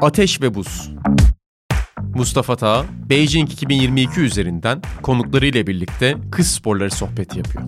Ateş ve Buz Mustafa Tağ, Beijing 2022 üzerinden konuklarıyla birlikte kış sporları sohbeti yapıyor.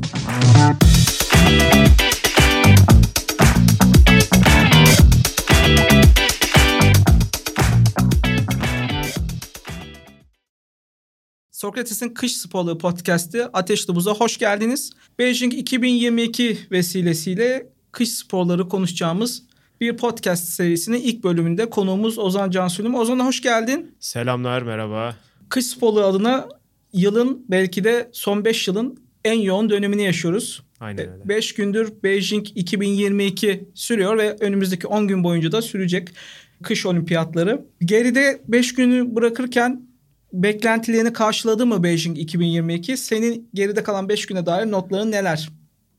Sokrates'in Kış Sporları Podcast'ı Ateşli Buz'a hoş geldiniz. Beijing 2022 vesilesiyle kış sporları konuşacağımız bir podcast serisinin ilk bölümünde konuğumuz Ozan Cansülüm. Ozan hoş geldin. Selamlar, merhaba. Kış sporları adına yılın belki de son 5 yılın en yoğun dönemini yaşıyoruz. Aynen öyle. 5 gündür Beijing 2022 sürüyor ve önümüzdeki 10 gün boyunca da sürecek kış olimpiyatları. Geride 5 günü bırakırken beklentilerini karşıladı mı Beijing 2022? Senin geride kalan 5 güne dair notların neler?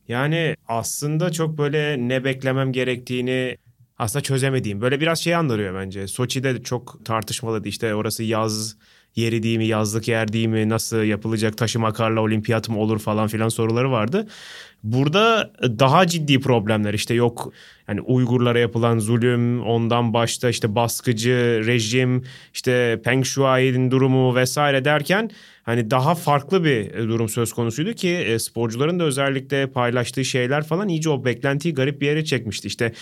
Yani aslında çok böyle ne beklemem gerektiğini aslında çözemediğim. Böyle biraz şey andırıyor bence. Soçi'de çok tartışmalıydı. İşte orası yaz yeri değil mi, yazlık yer değil mi, nasıl yapılacak, taşıma karla olimpiyat mı olur falan filan soruları vardı. Burada daha ciddi problemler işte yok yani Uygurlara yapılan zulüm, ondan başta işte baskıcı rejim, işte Peng Shuai'nin durumu vesaire derken hani daha farklı bir durum söz konusuydu ki e, sporcuların da özellikle paylaştığı şeyler falan iyice o beklentiyi garip bir yere çekmişti. İşte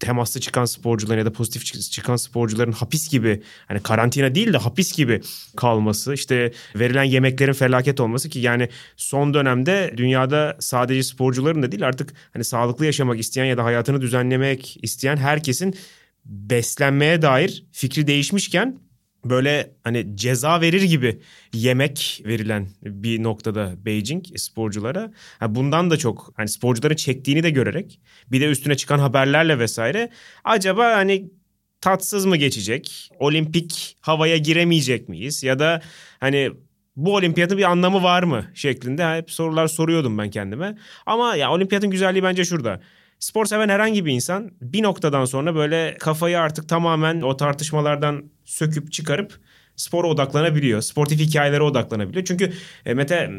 temaslı çıkan sporcuların ya da pozitif çıkan sporcuların hapis gibi hani karantina değil de hapis gibi kalması işte verilen yemeklerin felaket olması ki yani son dönemde dünyada sadece sporcuların da değil artık hani sağlıklı yaşamak isteyen ya da hayatını düzenlemek isteyen herkesin beslenmeye dair fikri değişmişken böyle hani ceza verir gibi yemek verilen bir noktada Beijing sporculara. Ha bundan da çok hani sporcuların çektiğini de görerek bir de üstüne çıkan haberlerle vesaire acaba hani tatsız mı geçecek? Olimpik havaya giremeyecek miyiz? Ya da hani bu olimpiyatın bir anlamı var mı şeklinde hep sorular soruyordum ben kendime. Ama ya olimpiyatın güzelliği bence şurada. Spor seven herhangi bir insan bir noktadan sonra böyle kafayı artık tamamen o tartışmalardan söküp çıkarıp spora odaklanabiliyor. Sportif hikayelere odaklanabiliyor. Çünkü e, Mete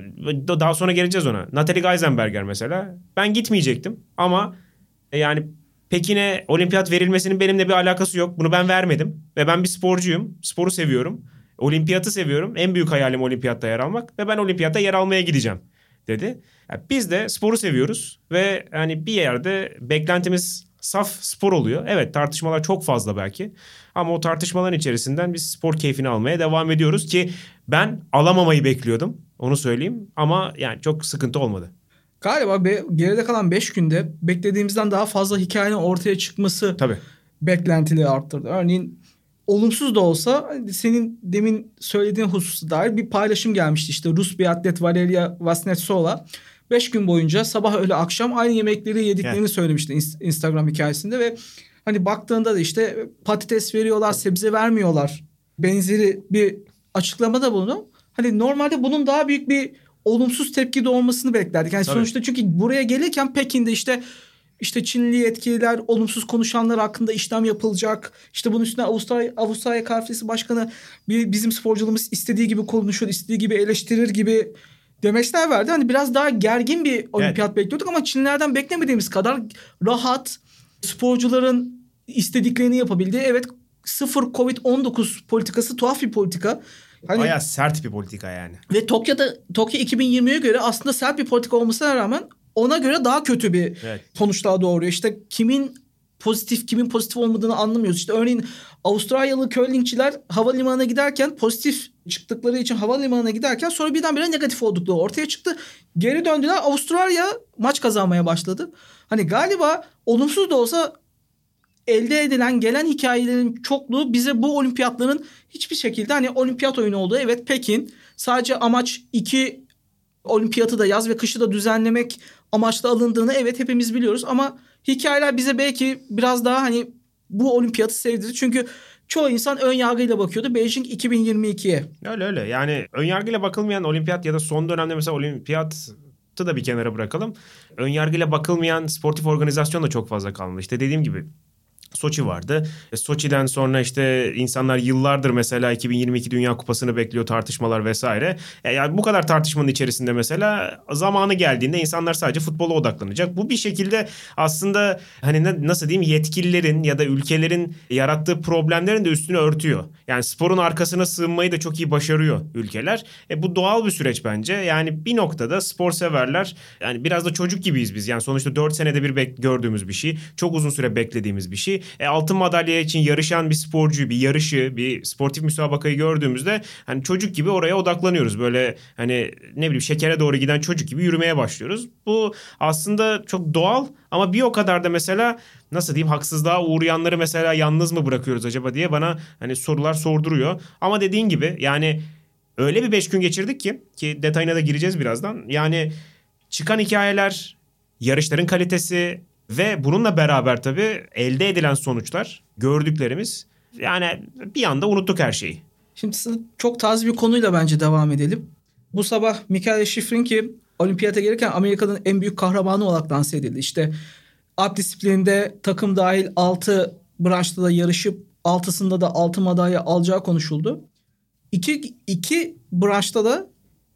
daha sonra geleceğiz ona. Natalie Geisenberger mesela. Ben gitmeyecektim ama e, yani Pekin'e olimpiyat verilmesinin benimle bir alakası yok. Bunu ben vermedim. Ve ben bir sporcuyum. Sporu seviyorum. Olimpiyatı seviyorum. En büyük hayalim olimpiyatta yer almak. Ve ben olimpiyatta yer almaya gideceğim dedi. Yani biz de sporu seviyoruz ve hani bir yerde beklentimiz saf spor oluyor. Evet tartışmalar çok fazla belki ama o tartışmaların içerisinden biz spor keyfini almaya devam ediyoruz ki ben alamamayı bekliyordum onu söyleyeyim ama yani çok sıkıntı olmadı. Galiba be, geride kalan 5 günde beklediğimizden daha fazla hikayenin ortaya çıkması Tabii. beklentileri arttırdı. Örneğin olumsuz da olsa senin demin söylediğin hususu dair bir paylaşım gelmişti. İşte Rus bir atlet Valeria Vasnetsova 5 gün boyunca sabah öğle akşam aynı yemekleri yediklerini evet. söylemişti Instagram hikayesinde ve hani baktığında da işte patates veriyorlar, sebze vermiyorlar. Benzeri bir açıklamada bulundu. Hani normalde bunun daha büyük bir olumsuz tepki de olmasını beklerdik. Yani Tabii. sonuçta çünkü buraya gelirken Pekin'de işte işte Çinli yetkililer olumsuz konuşanlar hakkında işlem yapılacak. İşte bunun üstüne Avustralya, Avustralya Konferansı Başkanı bizim sporcularımız istediği gibi konuşur, istediği gibi eleştirir gibi demeçler verdi. Hani biraz daha gergin bir olimpiyat evet. bekliyorduk ama Çinlerden beklemediğimiz kadar rahat sporcuların istediklerini yapabildi. Evet sıfır Covid-19 politikası tuhaf bir politika. Hani, Bayağı sert bir politika yani. Ve Tokyo'da Tokyo 2020'ye göre aslında sert bir politika olmasına rağmen ona göre daha kötü bir evet. sonuçlar doğuruyor. İşte kimin pozitif kimin pozitif olmadığını anlamıyoruz. İşte örneğin Avustralyalı curlingçiler havalimanına giderken pozitif çıktıkları için havalimanına giderken sonra birdenbire negatif oldukları ortaya çıktı. Geri döndüler Avustralya maç kazanmaya başladı. Hani galiba olumsuz da olsa elde edilen gelen hikayelerin çokluğu bize bu olimpiyatların hiçbir şekilde hani olimpiyat oyunu olduğu evet Pekin sadece amaç iki olimpiyatı da yaz ve kışı da düzenlemek amaçla alındığını evet hepimiz biliyoruz ama hikayeler bize belki biraz daha hani bu olimpiyatı sevdirdi. Çünkü çoğu insan ön yargıyla bakıyordu Beijing 2022'ye. Öyle öyle. Yani ön yargıyla bakılmayan olimpiyat ya da son dönemde mesela olimpiyat da bir kenara bırakalım. Ön yargıyla bakılmayan sportif organizasyon da çok fazla kalmadı. İşte dediğim gibi Soçi vardı. E, Soçi'den sonra işte insanlar yıllardır mesela 2022 Dünya Kupası'nı bekliyor tartışmalar vesaire. E, yani bu kadar tartışmanın içerisinde mesela zamanı geldiğinde insanlar sadece futbola odaklanacak. Bu bir şekilde aslında hani nasıl diyeyim yetkililerin ya da ülkelerin yarattığı problemlerin de üstünü örtüyor. Yani sporun arkasına sığınmayı da çok iyi başarıyor ülkeler. E, bu doğal bir süreç bence. Yani bir noktada spor severler yani biraz da çocuk gibiyiz biz. Yani sonuçta 4 senede bir gördüğümüz bir şey. Çok uzun süre beklediğimiz bir şey. E, altın madalya için yarışan bir sporcuyu, bir yarışı, bir sportif müsabakayı gördüğümüzde hani çocuk gibi oraya odaklanıyoruz. Böyle hani ne bileyim şekere doğru giden çocuk gibi yürümeye başlıyoruz. Bu aslında çok doğal ama bir o kadar da mesela nasıl diyeyim haksızlığa uğrayanları mesela yalnız mı bırakıyoruz acaba diye bana hani sorular sorduruyor. Ama dediğin gibi yani öyle bir beş gün geçirdik ki ki detayına da gireceğiz birazdan. Yani çıkan hikayeler, yarışların kalitesi, ve bununla beraber tabii elde edilen sonuçlar, gördüklerimiz yani bir anda unuttuk her şeyi. Şimdi çok taze bir konuyla bence devam edelim. Bu sabah Mikael Schifrin ki olimpiyata gelirken Amerika'nın en büyük kahramanı olarak lanse edildi. İşte at disiplininde takım dahil 6 branşta da yarışıp altısında da altı madalya alacağı konuşuldu. İki, iki branşta da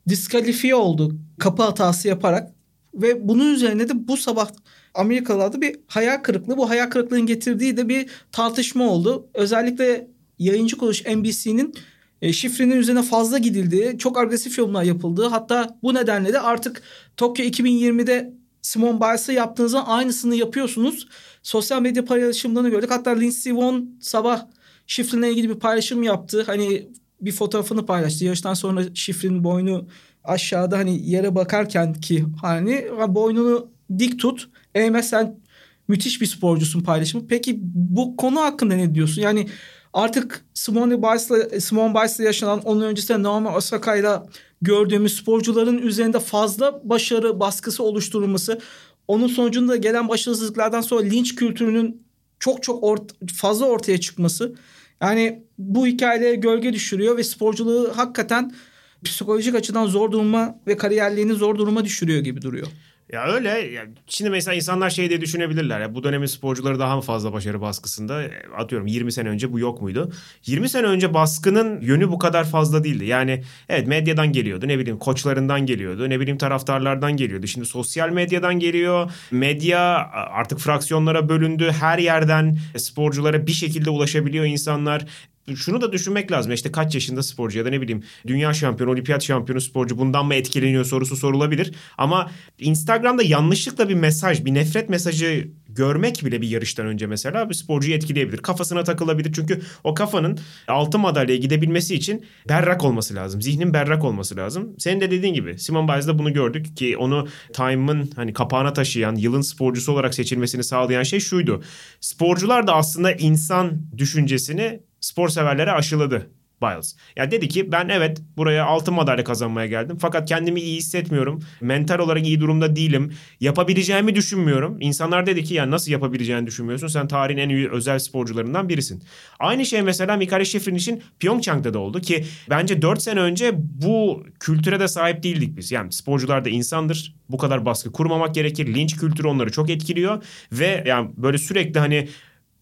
diskalifiye oldu kapı hatası yaparak ve bunun üzerine de bu sabah Amerikalılarda bir hayal kırıklığı. Bu hayal kırıklığının getirdiği de bir tartışma oldu. Özellikle yayıncı kuruluş NBC'nin e, şifrenin üzerine fazla gidildiği, çok agresif yorumlar yapıldığı hatta bu nedenle de artık Tokyo 2020'de Simon Biles'a yaptığınızın aynısını yapıyorsunuz. Sosyal medya paylaşımlarını gördük. Hatta Lindsey Vonn sabah şifreyle ilgili bir paylaşım yaptı. Hani bir fotoğrafını paylaştı. Yarıştan sonra şifrenin boynu aşağıda hani yere bakarken ki hani boynunu dik tut. Eğme sen müthiş bir sporcusun paylaşımı. Peki bu konu hakkında ne diyorsun? Yani artık Simone Biles'la Simone Biles'la yaşanan onun öncesinde Naomi Osaka'yla gördüğümüz sporcuların üzerinde fazla başarı baskısı oluşturulması, onun sonucunda gelen başarısızlıklardan sonra linç kültürünün çok çok ort- fazla ortaya çıkması. Yani bu hikayeye gölge düşürüyor ve sporculuğu hakikaten psikolojik açıdan zor duruma ve kariyerliğini zor duruma düşürüyor gibi duruyor. Ya öyle. Ya şimdi mesela insanlar şey diye düşünebilirler. Ya bu dönemin sporcuları daha mı fazla başarı baskısında? E, atıyorum 20 sene önce bu yok muydu? 20 sene önce baskının yönü bu kadar fazla değildi. Yani evet medyadan geliyordu. Ne bileyim koçlarından geliyordu. Ne bileyim taraftarlardan geliyordu. Şimdi sosyal medyadan geliyor. Medya artık fraksiyonlara bölündü. Her yerden sporculara bir şekilde ulaşabiliyor insanlar şunu da düşünmek lazım. İşte kaç yaşında sporcu ya da ne bileyim dünya şampiyonu, olimpiyat şampiyonu sporcu bundan mı etkileniyor sorusu sorulabilir. Ama Instagram'da yanlışlıkla bir mesaj, bir nefret mesajı görmek bile bir yarıştan önce mesela bir sporcuyu etkileyebilir. Kafasına takılabilir. Çünkü o kafanın altın madalyaya gidebilmesi için berrak olması lazım. Zihnin berrak olması lazım. Senin de dediğin gibi Simon Biles'da bunu gördük ki onu Time'ın hani kapağına taşıyan, yılın sporcusu olarak seçilmesini sağlayan şey şuydu. Sporcular da aslında insan düşüncesini spor severlere aşıladı Biles. Yani dedi ki ben evet buraya altın madalya kazanmaya geldim. Fakat kendimi iyi hissetmiyorum. Mental olarak iyi durumda değilim. Yapabileceğimi düşünmüyorum. İnsanlar dedi ki ya nasıl yapabileceğini düşünmüyorsun? Sen tarihin en iyi özel sporcularından birisin. Aynı şey mesela Mikhail Şifrin için Pyeongchang'da da oldu ki bence 4 sene önce bu kültüre de sahip değildik biz. Yani sporcular da insandır. Bu kadar baskı kurmamak gerekir. Linç kültürü onları çok etkiliyor ve yani böyle sürekli hani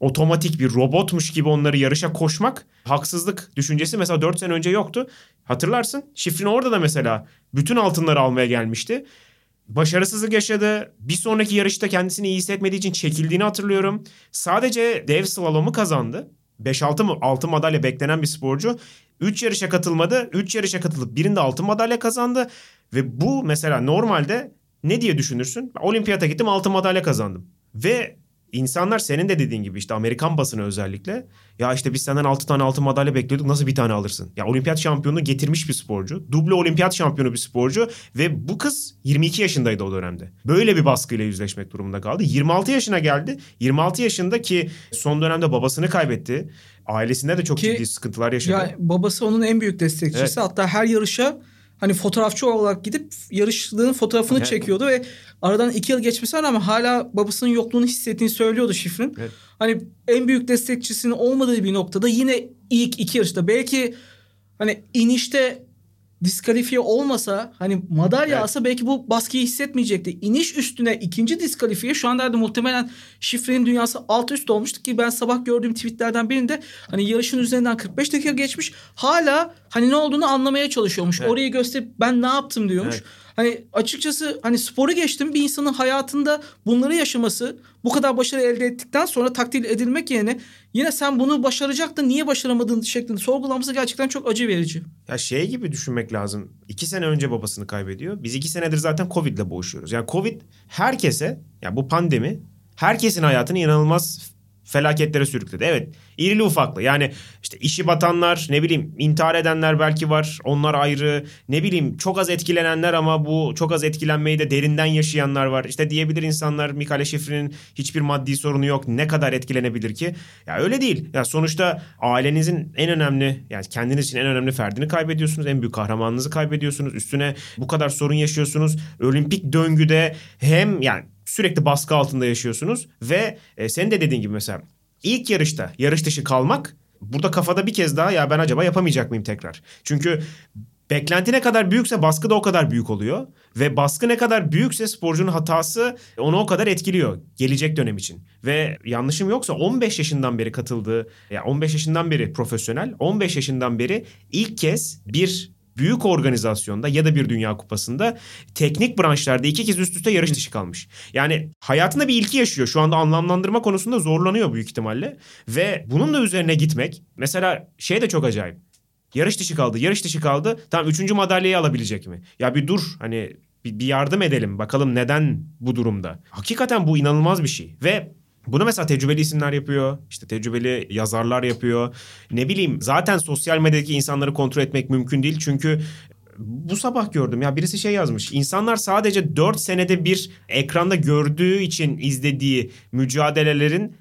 otomatik bir robotmuş gibi onları yarışa koşmak haksızlık düşüncesi mesela 4 sene önce yoktu. Hatırlarsın Şifrin orada da mesela bütün altınları almaya gelmişti. Başarısızlık yaşadı. Bir sonraki yarışta kendisini iyi hissetmediği için çekildiğini hatırlıyorum. Sadece dev slalomu kazandı. 5-6 mı 6 madalya beklenen bir sporcu. 3 yarışa katılmadı. 3 yarışa katılıp birinde altın madalya kazandı. Ve bu mesela normalde ne diye düşünürsün? Olimpiyata gittim altın madalya kazandım. Ve İnsanlar senin de dediğin gibi işte Amerikan basını özellikle ya işte biz senden 6 tane altın madalya bekliyorduk nasıl bir tane alırsın? Ya olimpiyat şampiyonu getirmiş bir sporcu. Duble olimpiyat şampiyonu bir sporcu ve bu kız 22 yaşındaydı o dönemde. Böyle bir baskıyla yüzleşmek durumunda kaldı. 26 yaşına geldi. 26 yaşında ki son dönemde babasını kaybetti. Ailesinde de çok ki, ciddi sıkıntılar yaşadı. Ya babası onun en büyük destekçisi. Evet. Hatta her yarışa hani fotoğrafçı olarak gidip yarışlığın fotoğrafını evet. çekiyordu ve aradan iki yıl geçmesi var ama hala babasının yokluğunu hissettiğini söylüyordu Şifrin. Evet. Hani en büyük destekçisinin olmadığı bir noktada yine ilk iki yarışta belki hani inişte diskalifiye olmasa hani madalya Evet. alsa belki bu baskıyı hissetmeyecekti. İniş üstüne ikinci diskalifiye şu anda muhtemelen şifrenin dünyası alt üst olmuştu ki ben sabah gördüğüm tweetlerden birinde hani yarışın üzerinden 45 dakika geçmiş hala hani ne olduğunu anlamaya çalışıyormuş. Evet. Orayı gösterip ben ne yaptım diyormuş. Evet. Hani açıkçası hani sporu geçtim bir insanın hayatında bunları yaşaması bu kadar başarı elde ettikten sonra takdir edilmek yerine yine sen bunu başaracaktın niye başaramadın şeklinde sorgulaması gerçekten çok acı verici. Ya şey gibi düşünmek lazım. İki sene önce babasını kaybediyor. Biz iki senedir zaten Covid'le boğuşuyoruz. Yani Covid herkese, yani bu pandemi herkesin hayatını inanılmaz felaketlere sürükledi. Evet irili ufaklı yani işte işi batanlar ne bileyim intihar edenler belki var onlar ayrı ne bileyim çok az etkilenenler ama bu çok az etkilenmeyi de derinden yaşayanlar var. İşte diyebilir insanlar Mikale Şifrin'in hiçbir maddi sorunu yok ne kadar etkilenebilir ki? Ya öyle değil. Ya sonuçta ailenizin en önemli yani kendiniz için en önemli ferdini kaybediyorsunuz. En büyük kahramanınızı kaybediyorsunuz. Üstüne bu kadar sorun yaşıyorsunuz. Olimpik döngüde hem yani sürekli baskı altında yaşıyorsunuz ve e, senin de dediğin gibi mesela ilk yarışta yarış dışı kalmak burada kafada bir kez daha ya ben acaba yapamayacak mıyım tekrar? Çünkü beklenti ne kadar büyükse baskı da o kadar büyük oluyor ve baskı ne kadar büyükse sporcunun hatası onu o kadar etkiliyor gelecek dönem için. Ve yanlışım yoksa 15 yaşından beri katıldığı ya 15 yaşından beri profesyonel 15 yaşından beri ilk kez bir büyük organizasyonda ya da bir dünya kupasında teknik branşlarda iki kez üst üste yarış dışı kalmış. Yani hayatında bir ilki yaşıyor. Şu anda anlamlandırma konusunda zorlanıyor büyük ihtimalle. Ve bunun da üzerine gitmek mesela şey de çok acayip. Yarış dışı kaldı, yarış dışı kaldı. Tamam üçüncü madalyayı alabilecek mi? Ya bir dur hani bir yardım edelim bakalım neden bu durumda. Hakikaten bu inanılmaz bir şey. Ve bunu mesela tecrübeli isimler yapıyor. işte tecrübeli yazarlar yapıyor. Ne bileyim zaten sosyal medyadaki insanları kontrol etmek mümkün değil. Çünkü bu sabah gördüm ya birisi şey yazmış. İnsanlar sadece 4 senede bir ekranda gördüğü için izlediği mücadelelerin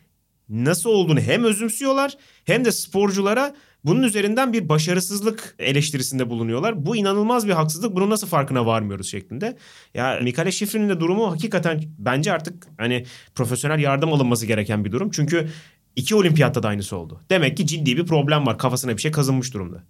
nasıl olduğunu hem özümsüyorlar hem de sporculara bunun üzerinden bir başarısızlık eleştirisinde bulunuyorlar. Bu inanılmaz bir haksızlık. Bunun nasıl farkına varmıyoruz şeklinde. Ya Mikale Şifrin'in de durumu hakikaten bence artık hani profesyonel yardım alınması gereken bir durum. Çünkü iki olimpiyatta da aynısı oldu. Demek ki ciddi bir problem var. Kafasına bir şey kazınmış durumda.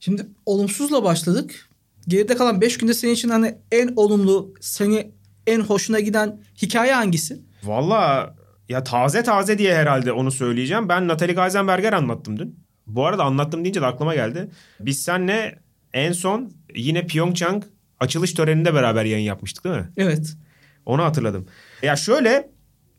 Şimdi olumsuzla başladık. Geride kalan 5 günde senin için hani en olumlu, seni en hoşuna giden hikaye hangisi? Valla ya taze taze diye herhalde onu söyleyeceğim. Ben Natalie Geisenberger anlattım dün. Bu arada anlattım deyince de aklıma geldi. Biz seninle en son yine Pyeongchang açılış töreninde beraber yayın yapmıştık değil mi? Evet. Onu hatırladım. Ya şöyle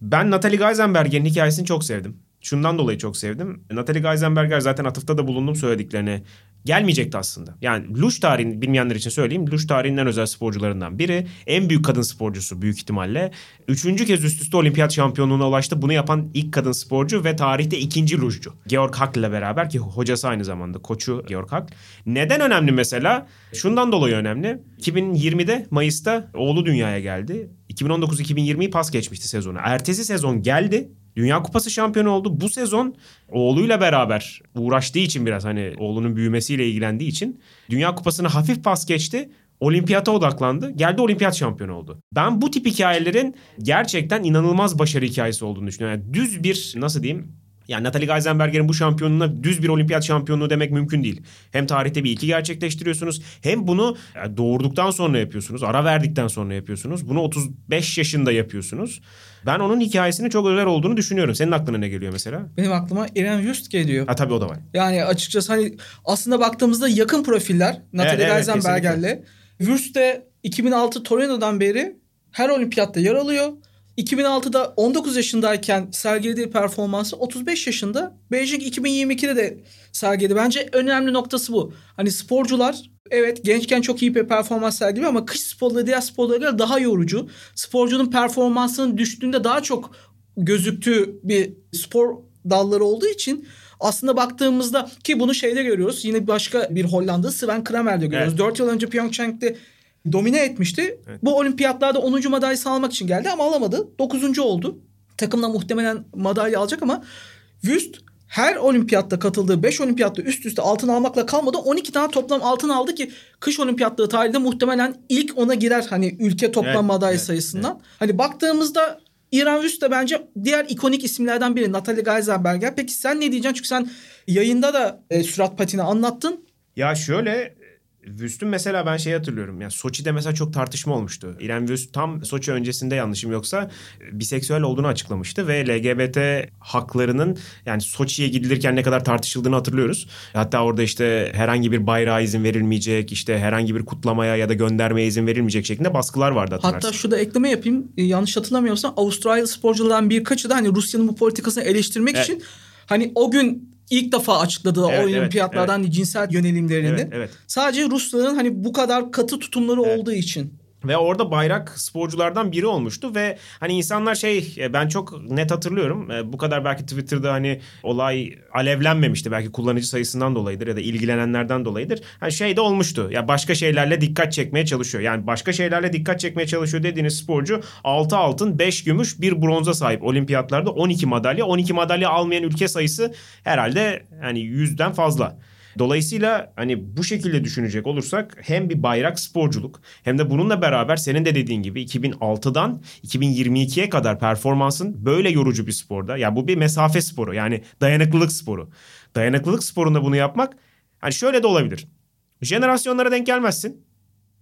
ben Natalie Geisenberger'in hikayesini çok sevdim. Şundan dolayı çok sevdim. Natalie Geisenberger zaten atıfta da bulundum söylediklerine. Gelmeyecekti aslında. Yani Luş tarihini bilmeyenler için söyleyeyim. Luş tarihinin en özel sporcularından biri. En büyük kadın sporcusu büyük ihtimalle. Üçüncü kez üst üste olimpiyat şampiyonluğuna ulaştı. Bunu yapan ilk kadın sporcu ve tarihte ikinci Luşcu. Georg Hackl ile beraber ki hocası aynı zamanda. Koçu Georg Hackl. Neden önemli mesela? Şundan dolayı önemli. 2020'de Mayıs'ta oğlu dünyaya geldi. 2019-2020'yi pas geçmişti sezonu. Ertesi sezon geldi. Dünya Kupası şampiyonu oldu. Bu sezon oğluyla beraber uğraştığı için biraz hani oğlunun büyümesiyle ilgilendiği için Dünya Kupası'nı hafif pas geçti. Olimpiyata odaklandı. Geldi olimpiyat şampiyonu oldu. Ben bu tip hikayelerin gerçekten inanılmaz başarı hikayesi olduğunu düşünüyorum. Yani düz bir nasıl diyeyim yani Natalie Geisenberger'in bu şampiyonluğuna düz bir olimpiyat şampiyonluğu demek mümkün değil. Hem tarihte bir ilki gerçekleştiriyorsunuz hem bunu doğurduktan sonra yapıyorsunuz. Ara verdikten sonra yapıyorsunuz. Bunu 35 yaşında yapıyorsunuz. Ben onun hikayesinin çok özel olduğunu düşünüyorum. Senin aklına ne geliyor mesela? Benim aklıma Eren Wüst geliyor. Ha tabii o da var. Yani açıkçası hani aslında baktığımızda yakın profiller Natalie Evet, evet, Geisenberger'le. Wüst de 2006 Torino'dan beri her olimpiyatta yer alıyor. 2006'da 19 yaşındayken sergilediği performansı 35 yaşında Beijing 2022'de de sergiledi. Bence önemli noktası bu. Hani sporcular evet gençken çok iyi bir performans sergiliyor ama kış sporları diğer sporlara göre daha yorucu. Sporcunun performansının düştüğünde daha çok gözüktüğü bir spor dalları olduğu için aslında baktığımızda ki bunu şeyde görüyoruz. Yine başka bir Hollanda Sven Kramer'de görüyoruz. Evet. 4 yıl önce Pyeongchang'de domine etmişti. Evet. Bu olimpiyatlarda 10. madalyası almak için geldi ama alamadı. 9. oldu. Takımla muhtemelen madalya alacak ama Wüst her olimpiyatta katıldığı 5 olimpiyatta üst üste altın almakla kalmadı. 12 tane toplam altın aldı ki kış olimpiyatları tarihinde muhtemelen ilk ona girer hani ülke toplam Evet, madalya evet, sayısından. Hani baktığımızda İran Wüst de bence diğer ikonik isimlerden biri Natalie Geisenberger. Peki sen ne diyeceksin? Çünkü sen yayında da e, sürat patini anlattın. Ya şöyle Wüst'ün mesela ben şey hatırlıyorum. Yani Soçi'de mesela çok tartışma olmuştu. İrem Wüst tam Soçi öncesinde yanlışım yoksa biseksüel olduğunu açıklamıştı ve LGBT haklarının yani Soçi'ye gidilirken ne kadar tartışıldığını hatırlıyoruz. Hatta orada işte herhangi bir bayrağa izin verilmeyecek, işte herhangi bir kutlamaya ya da göndermeye izin verilmeyecek şeklinde baskılar vardı hatırlarsın. Hatta şurada ekleme yapayım. Ee, yanlış hatırlamıyorsam Avustralya sporculardan birkaçı da hani Rusya'nın bu politikasını eleştirmek Evet. için hani o gün ilk defa açıkladığı Evet, o evet, olimpiyatlardan hani cinsel yönelimlerini. Evet, evet. Sadece Rusların hani bu kadar katı tutumları Evet. olduğu için. Ve orada bayrak sporculardan biri olmuştu ve hani insanlar şey e, ben çok net hatırlıyorum. E, Bu kadar belki Twitter'da hani olay alevlenmemişti. Belki kullanıcı sayısından dolayıdır ya da ilgilenenlerden dolayıdır. Hani şey de olmuştu. Ya başka şeylerle dikkat çekmeye çalışıyor. Yani başka şeylerle dikkat çekmeye çalışıyor dediğiniz sporcu 6 altın, 5 gümüş, 1 bronza sahip. Olimpiyatlarda 12 madalya. 12 madalya almayan ülke sayısı herhalde hani 100'den fazla. Dolayısıyla hani bu şekilde düşünecek olursak hem bir bayrak sporculuk hem de bununla beraber senin de dediğin gibi 2006'dan 2022'ye kadar performansın böyle yorucu bir sporda. Ya bu bir mesafe sporu yani dayanıklılık sporu. Dayanıklılık sporunda bunu yapmak hani şöyle de olabilir. Jenerasyonlara denk gelmezsin.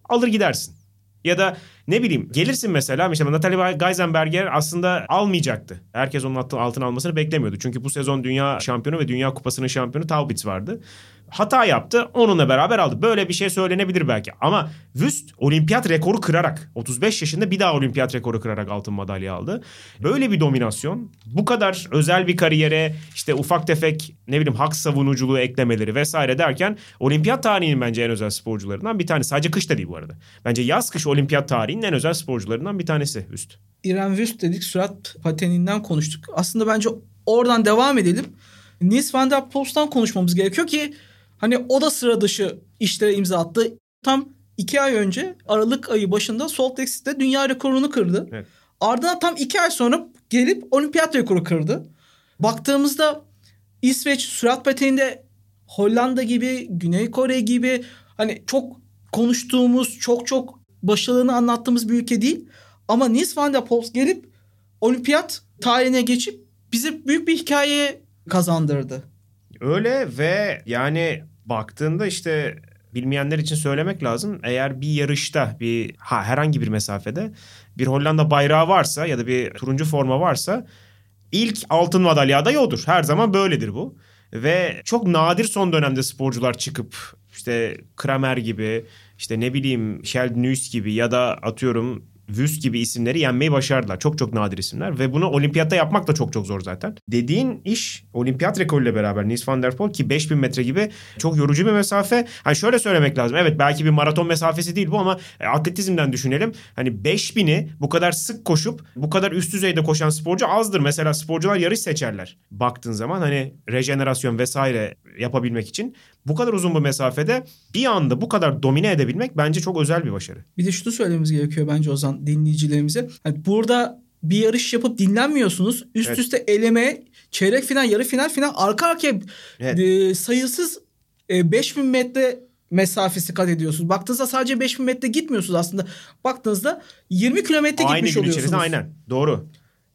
Alır gidersin. Ya da ne bileyim gelirsin mesela işte Natalie Geisenberger aslında almayacaktı. Herkes onun altın, almasını beklemiyordu. Çünkü bu sezon dünya şampiyonu ve dünya kupasının şampiyonu Taubitz vardı. Hata yaptı onunla beraber aldı. Böyle bir şey söylenebilir belki. Ama Wüst olimpiyat rekoru kırarak 35 yaşında bir daha olimpiyat rekoru kırarak altın madalya aldı. Böyle bir dominasyon bu kadar özel bir kariyere işte ufak tefek ne bileyim hak savunuculuğu eklemeleri vesaire derken olimpiyat tarihinin bence en özel sporcularından bir tanesi. Sadece kış da değil bu arada. Bence yaz kış olimpiyat tarihinin en özel sporcularından bir tanesi Wüst. İrem Wüst dedik sürat pateninden konuştuk. Aslında bence oradan devam edelim. Niels van der Post'tan konuşmamız gerekiyor ki hani o da sıra dışı işlere imza attı. Tam iki ay önce Aralık ayı başında Salt Lake City'de dünya rekorunu kırdı. Evet. Ardından tam iki ay sonra gelip olimpiyat rekoru kırdı. Baktığımızda İsveç sürat pateninde Hollanda gibi, Güney Kore gibi hani çok konuştuğumuz, çok çok başarılarını anlattığımız bir ülke değil. Ama Niels van der Post gelip olimpiyat tarihine geçip bize büyük bir hikaye kazandırdı. Öyle ve yani baktığında işte bilmeyenler için söylemek lazım. Eğer bir yarışta bir ha, herhangi bir mesafede bir Hollanda bayrağı varsa ya da bir turuncu forma varsa ilk altın madalya adayı odur. Her zaman böyledir bu. Ve çok nadir son dönemde sporcular çıkıp işte Kramer gibi işte ne bileyim Sheldon News gibi ya da atıyorum Vüst gibi isimleri yenmeyi başardılar. Çok çok nadir isimler ve bunu olimpiyatta yapmak da çok çok zor zaten. Dediğin iş olimpiyat rekoruyla beraber Niels van der Poel ki 5000 metre gibi çok yorucu bir mesafe. Hani şöyle söylemek lazım. Evet belki bir maraton mesafesi değil bu ama e, atletizmden düşünelim. Hani 5000'i bu kadar sık koşup bu kadar üst düzeyde koşan sporcu azdır. Mesela sporcular yarış seçerler. Baktığın zaman hani rejenerasyon vesaire yapabilmek için bu kadar uzun bir mesafede bir anda bu kadar domine edebilmek bence çok özel bir başarı. Bir de şunu söylememiz gerekiyor bence Ozan dinleyicilerimize. Hani burada bir yarış yapıp dinlenmiyorsunuz. Üst Evet. üste eleme, çeyrek final, yarı final final arka arkaya Evet. e, sayısız e, 5000 metre mesafesi kat ediyorsunuz. Baktığınızda sadece 5000 metre gitmiyorsunuz aslında. Baktığınızda 20 kilometre Aynı gitmiş gün oluyorsunuz. içerisinde aynen. Doğru.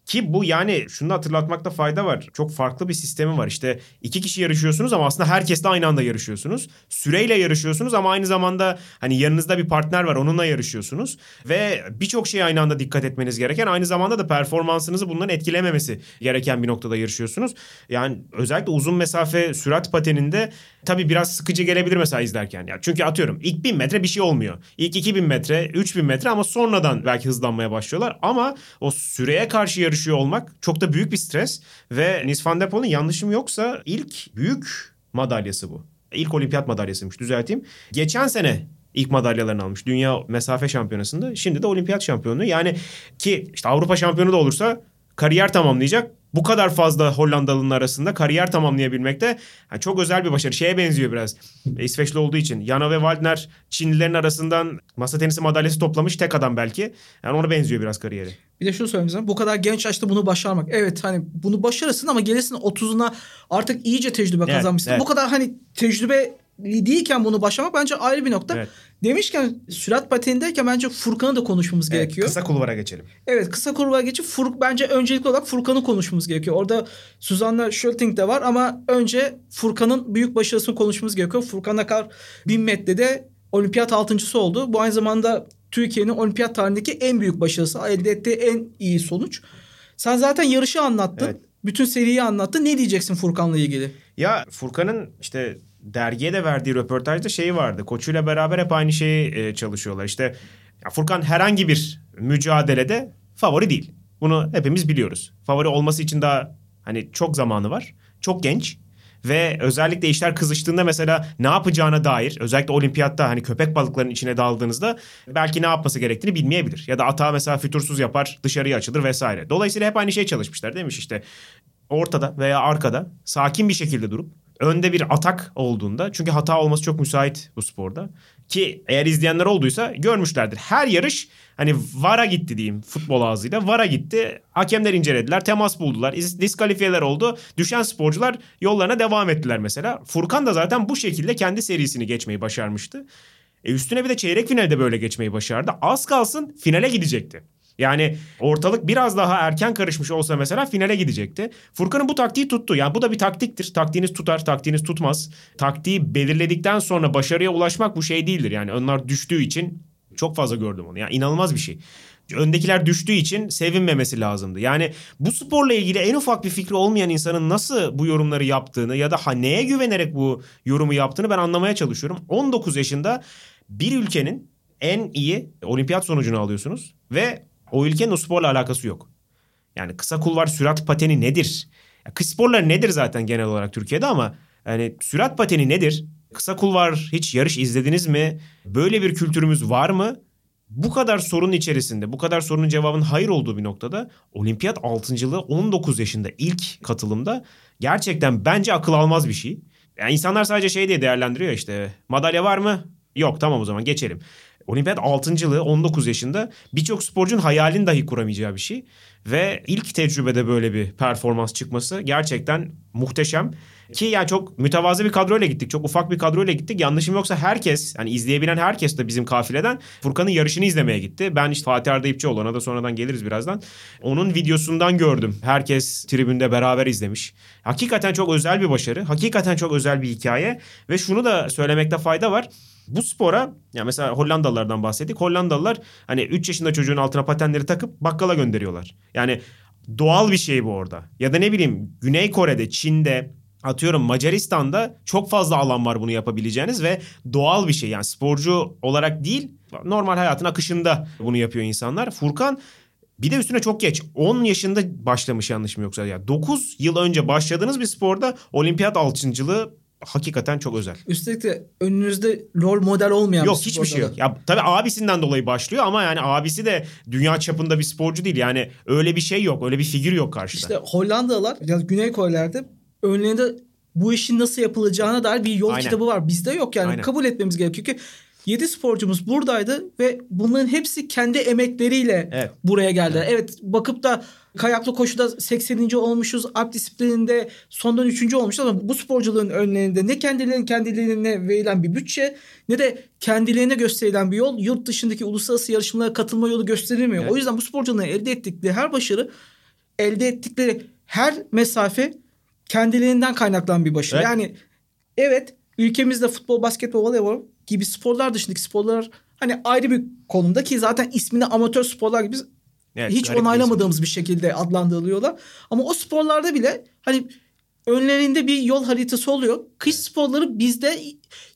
Ki bu yani şunu hatırlatmakta fayda var. Çok farklı bir sistemi var. İşte iki kişi yarışıyorsunuz ama aslında herkesle aynı anda yarışıyorsunuz. Süreyle yarışıyorsunuz ama aynı zamanda hani yanınızda bir partner var onunla yarışıyorsunuz. Ve birçok şeye aynı anda dikkat etmeniz gereken aynı zamanda da performansınızı bundan etkilememesi gereken bir noktada yarışıyorsunuz. Yani özellikle uzun mesafe sürat pateninde tabii biraz sıkıcı gelebilir mesela izlerken. Ya çünkü atıyorum ilk 1000 metre bir şey olmuyor. İlk 2000 metre, 3000 metre ama sonradan belki hızlanmaya başlıyorlar. Ama o süreye karşı yarışıyor olmak çok da büyük bir stres. Ve Niels van der Poel'in yanlışım yoksa ilk büyük madalyası bu. İlk olimpiyat madalyasıymış düzelteyim. Geçen sene ilk madalyalarını almış. Dünya mesafe şampiyonasında. Şimdi de olimpiyat şampiyonu. Yani ki işte Avrupa şampiyonu da olursa kariyer tamamlayacak. Bu kadar fazla Hollandalı'nın arasında kariyer tamamlayabilmek de yani çok özel bir başarı. Şeye benziyor biraz. İsveçli olduğu için. Jana ve Waldner Çinlilerin arasından masa tenisi madalyası toplamış tek adam belki. Yani ona benziyor biraz kariyeri. Bir de şunu söylememiz lazım. Bu kadar genç yaşta bunu başarmak. Evet hani bunu başarırsın ama gelirsin 30'una artık iyice tecrübe Evet, kazanmışsın. evet. Bu kadar hani tecrübe değilken bunu başarmak bence ayrı bir nokta. Evet. Demişken sürat patenindeyken bence Furkan'ı da konuşmamız Evet, gerekiyor. kısa kulvara geçelim. Evet kısa kurva geçip Furk bence öncelikli olarak Furkan'ı konuşmamız gerekiyor. Orada Suzanna Schulting de var ama önce Furkan'ın büyük başarısını konuşmamız gerekiyor. Furkan Akar 1000 metrede olimpiyat altıncısı oldu. Bu aynı zamanda Türkiye'nin olimpiyat tarihindeki en büyük başarısı. Elde ettiği en iyi sonuç. Sen zaten yarışı anlattın. Evet. Bütün seriyi anlattın. Ne diyeceksin Furkan'la ilgili? Ya Furkan'ın işte dergiye de verdiği röportajda şeyi vardı. Koçuyla beraber hep aynı şeyi e, çalışıyorlar. İşte ya Furkan herhangi bir mücadelede favori değil. Bunu hepimiz biliyoruz. Favori olması için daha hani çok zamanı var. Çok genç. Ve özellikle işler kızıştığında mesela ne yapacağına dair özellikle olimpiyatta hani köpek balıklarının içine daldığınızda belki ne yapması gerektiğini bilmeyebilir. Ya da atağı mesela fütursuz yapar dışarıya açılır vesaire. Dolayısıyla hep aynı şey çalışmışlar demiş işte ortada veya arkada sakin bir şekilde durup önde bir atak olduğunda çünkü hata olması çok müsait bu sporda ki eğer izleyenler olduysa görmüşlerdir. Her yarış hani VAR'a gitti diyeyim futbol ağzıyla. VAR'a gitti. Hakemler incelediler. Temas buldular. is- Diskalifiyeler oldu. Düşen sporcular yollarına devam ettiler mesela. Furkan da zaten bu şekilde kendi serisini geçmeyi başarmıştı. E üstüne bir de çeyrek finalde böyle geçmeyi başardı. Az kalsın finale gidecekti. Yani ortalık biraz daha erken karışmış olsa mesela finale gidecekti. Furkan'ın bu taktiği tuttu. Yani bu da bir taktiktir. Taktiğiniz tutar, taktiğiniz tutmaz. Taktiği belirledikten sonra başarıya ulaşmak bu şey değildir. Yani onlar düştüğü için çok fazla gördüm onu. Yani inanılmaz bir şey. Öndekiler düştüğü için sevinmemesi lazımdı. Yani bu sporla ilgili en ufak bir fikri olmayan insanın nasıl bu yorumları yaptığını ya da ha neye güvenerek bu yorumu yaptığını ben anlamaya çalışıyorum. 19 yaşında bir ülkenin en iyi olimpiyat sonucunu alıyorsunuz ve o ülkenin o sporla alakası yok. Yani kısa kulvar sürat pateni nedir? Ya kış sporları nedir zaten genel olarak Türkiye'de ama yani sürat pateni nedir? Kısa kulvar hiç yarış izlediniz mi? Böyle bir kültürümüz var mı? Bu kadar sorunun içerisinde, bu kadar sorunun cevabının hayır olduğu bir noktada olimpiyat altıncılığı 19 yaşında ilk katılımda gerçekten bence akıl almaz bir şey. Yani insanlar sadece şey diye değerlendiriyor işte madalya var mı? Yok tamam o zaman geçelim. Olimpiyat altıncılığı 19 yaşında birçok sporcunun hayalini dahi kuramayacağı bir şey. Ve ilk tecrübede böyle bir performans çıkması gerçekten muhteşem. Ki yani çok mütevazı bir kadroyla gittik. Çok ufak bir kadroyla gittik. Yanlışım yoksa herkes hani izleyebilen herkes de bizim kafileden Furkan'ın yarışını izlemeye gitti. Ben işte Fatih Arda İpçioğlu ona da sonradan geliriz birazdan. Onun videosundan gördüm. Herkes tribünde beraber izlemiş. Hakikaten çok özel bir başarı. Hakikaten çok özel bir hikaye. Ve şunu da söylemekte fayda var. Bu spora ya mesela Hollandalılardan bahsettik. Hollandalılar hani 3 yaşında çocuğun altına patenleri takıp bakkala gönderiyorlar. Yani doğal bir şey bu orada. Ya da ne bileyim Güney Kore'de, Çin'de atıyorum Macaristan'da çok fazla alan var bunu yapabileceğiniz ve doğal bir şey. Yani sporcu olarak değil normal hayatın akışında bunu yapıyor insanlar. Furkan bir de üstüne çok geç. 10 yaşında başlamış yanlışım yoksa. Ya 9 yıl önce başladığınız bir sporda olimpiyat altıncılığı hakikaten çok özel. Üstelik de önünüzde rol model olmayan Yok bir hiçbir şey yok. Ya tabii abisinden dolayı başlıyor ama yani abisi de dünya çapında bir sporcu değil. Yani öyle bir şey yok. Öyle bir figür yok karşıda. İşte Hollandalılar ya Güney Koreliler'de önlerinde bu işin nasıl yapılacağına dair bir yol Aynen. kitabı var. Bizde yok yani Aynen. kabul etmemiz gerekiyor ki 7 sporcumuz buradaydı ve bunların hepsi kendi emekleriyle Evet. buraya geldiler. Evet. bakıp da kayaklı koşuda 80. olmuşuz. Alp disiplininde sondan 3. olmuşuz ama bu sporcuların önlerinde ne kendilerinin kendilerine verilen bir bütçe ne de kendilerine gösterilen bir yol yurt dışındaki uluslararası yarışmalara katılma yolu gösterilmiyor. Evet. O yüzden bu sporcuların elde ettikleri her başarı elde ettikleri her mesafe kendilerinden kaynaklanan bir başarı. Evet. Yani evet ülkemizde futbol, basketbol, voleybol gibi sporlar dışındaki sporlar hani ayrı bir konumda ki zaten ismini amatör sporlar gibi Evet, hiç garip bir onaylamadığımız bir şekilde adlandırılıyorlar. Ama o sporlarda bile hani önlerinde bir yol haritası oluyor. Kış sporları bizde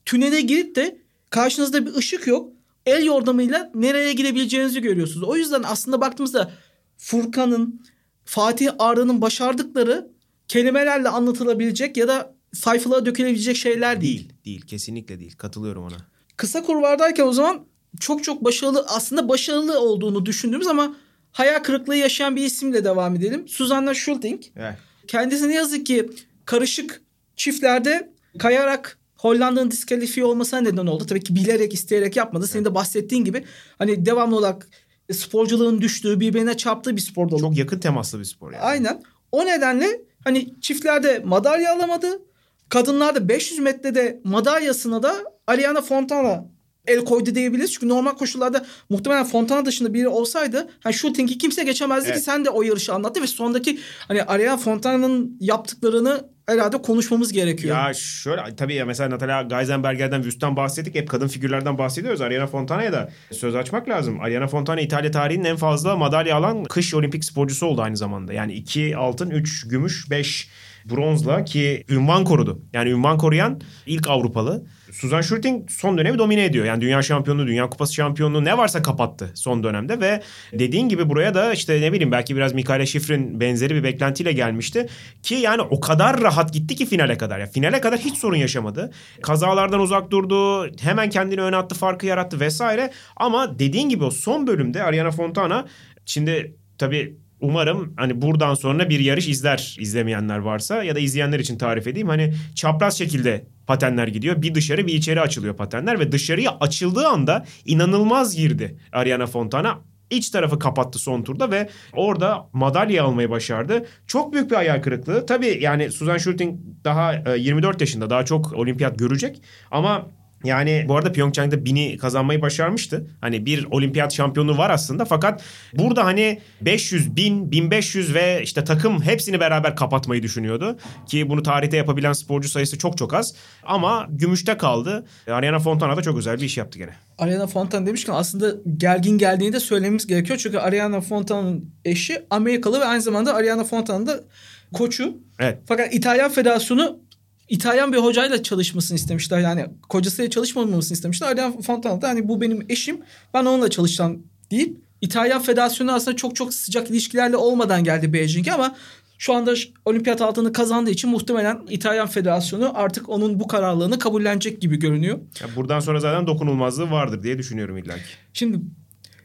tünele girip de karşınızda bir ışık yok. El yordamıyla nereye gidebileceğinizi görüyorsunuz. O yüzden aslında baktığımızda Furkan'ın, Fatih Arda'nın başardıkları kelimelerle anlatılabilecek ya da sayfalara dökülebilecek şeyler değil. Değil. Değil. Kesinlikle değil. Katılıyorum ona. Kısa kurvardayken o zaman çok çok başarılı aslında başarılı olduğunu düşündüğümüz ama hayal kırıklığı yaşayan bir isimle devam edelim. Susanna Schulting. Evet. Kendisi ne yazık ki karışık çiftlerde kayarak Hollanda'nın diskalifiye olmasına neden oldu. Tabii ki bilerek isteyerek yapmadı. Senin de bahsettiğin gibi hani devamlı olarak sporculuğun düştüğü birbirine çarptığı bir spor dalı. Çok yakın temaslı bir spor yani. Aynen. O nedenle hani çiftlerde madalya alamadı. Kadınlarda 500 metrede madalyasına da Ariana Fontana el koydu diyebiliriz. Çünkü normal koşullarda muhtemelen Fontana dışında biri olsaydı hani shooting'i kimse geçemezdi Evet. ki sen de o yarışı anlattı ve sondaki hani Ariana Fontana'nın yaptıklarını herhalde konuşmamız gerekiyor. Ya şöyle tabii ya mesela Natalia Geisenberger'den, Wüst'ten bahsettik. Hep kadın figürlerden bahsediyoruz. Ariana Fontana'ya da söz açmak lazım. Ariana Fontana İtalya tarihinin en fazla madalya alan kış olimpik sporcusu oldu aynı zamanda. Yani 2 altın, 3 gümüş, 5 bronzla ki ünvan korudu. Yani ünvan koruyan ilk Avrupalı. Suzan Schulting son dönemi domine ediyor. Yani dünya şampiyonluğu, dünya kupası şampiyonluğu ne varsa kapattı son dönemde ve dediğin gibi buraya da işte ne bileyim belki biraz Mikaela Schifrin benzeri bir beklentiyle gelmişti. Ki yani o kadar rahat gitti ki finale kadar. Ya finale kadar hiç sorun yaşamadı. Kazalardan uzak durdu. Hemen kendini öne attı, farkı yarattı vesaire. Ama dediğin gibi o son bölümde Ariana Fontana şimdi tabii umarım hani buradan sonra bir yarış izler izlemeyenler varsa ya da izleyenler için tarif edeyim. Hani çapraz şekilde patenler gidiyor. Bir dışarı bir içeri açılıyor patenler ve dışarıya açıldığı anda inanılmaz girdi Ariana Fontana. İç tarafı kapattı son turda ve orada madalya almayı başardı. Çok büyük bir hayal kırıklığı. Tabii yani Suzan Schulting daha 24 yaşında daha çok olimpiyat görecek ama yani bu arada Pyeongchang'da bini kazanmayı başarmıştı. Hani bir olimpiyat şampiyonu var aslında fakat burada hani 500, 1000, 1500 ve işte takım hepsini beraber kapatmayı düşünüyordu. Ki bunu tarihte yapabilen sporcu sayısı çok çok az. Ama gümüşte kaldı. Ariana Fontana da çok özel bir iş yaptı gene. Ariana Fontana demişken aslında gergin geldiğini de söylememiz gerekiyor. Çünkü Ariana Fontana'nın eşi Amerikalı ve aynı zamanda Ariana Fontana'nın da koçu. Evet. Fakat İtalyan Federasyonu İtalyan bir hocayla çalışmasını istemişler. Yani kocasıyla çalışmamasını istemişler. Ariana Fontana da hani bu benim eşim ben onunla çalışacağım deyip İtalyan Federasyonu aslında çok çok sıcak ilişkilerle olmadan geldi Beijing'e ama şu anda olimpiyat altını kazandığı için muhtemelen İtalyan Federasyonu artık onun bu kararlılığını kabullenecek gibi görünüyor. Ya buradan sonra zaten dokunulmazlığı vardır diye düşünüyorum illaki. Şimdi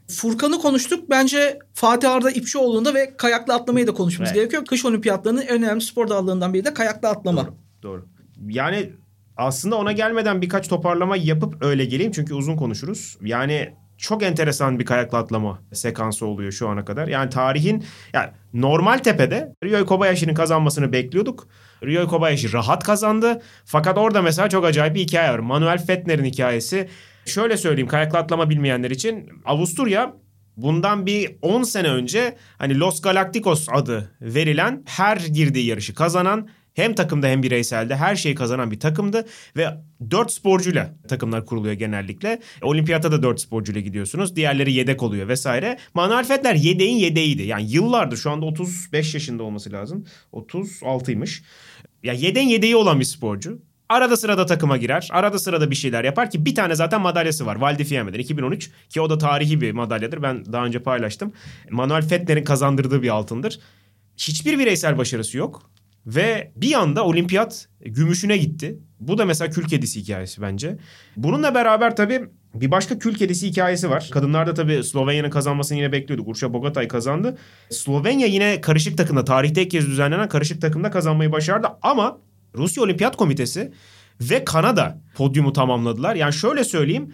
Furkan'ı konuştuk. Bence Fatih Arda İpçioğlu'nda ve kayaklı atlamayı da konuşmamız Evet. gerekiyor. Kış olimpiyatlarının en önemli spor dallarından biri de kayaklı atlama. Doğru. Doğru. Yani aslında ona gelmeden birkaç toparlama yapıp öyle geleyim çünkü uzun konuşuruz. Yani çok enteresan bir kayakla atlama sekansı oluyor şu ana kadar. Yani tarihin yani normal tepede Ryo Kobayashi'nin kazanmasını bekliyorduk. Ryo Kobayashi rahat kazandı. Fakat orada mesela çok acayip bir hikaye var. Manuel Fettner'in hikayesi. Şöyle söyleyeyim kayakla atlama bilmeyenler için. Avusturya Bundan bir 10 sene önce hani Los Galacticos adı verilen her girdiği yarışı kazanan hem takımda hem bireyselde her şeyi kazanan bir takımdı ve 4 sporcuyla takımlar kuruluyor genellikle. Olimpiyata da 4 sporcuyla gidiyorsunuz. Diğerleri yedek oluyor vesaire. Manuel Fettner yedeğin yedeğiydi. Yani yıllardır şu anda 35 yaşında olması lazım. 36'ymış. Ya yedeğin yedeği olan bir sporcu. Arada sırada takıma girer. Arada sırada bir şeyler yapar ki bir tane zaten madalyası var. Val di Fieme'den 2013 ki o da tarihi bir madalyadır. Ben daha önce paylaştım. Manuel Fettner'in kazandırdığı bir altındır. Hiçbir bireysel başarısı yok. Ve bir anda olimpiyat gümüşüne gitti. Bu da mesela kül kedisi hikayesi bence. Bununla beraber tabii bir başka kül kedisi hikayesi var. Kadınlarda tabii Slovenya'nın kazanmasını yine bekliyorduk. Urša Bogatay kazandı. Slovenya yine karışık takımda tarihte ilk kez düzenlenen karışık takımda kazanmayı başardı. Ama Rusya Olimpiyat Komitesi ve Kanada podyumu tamamladılar. Yani şöyle söyleyeyim.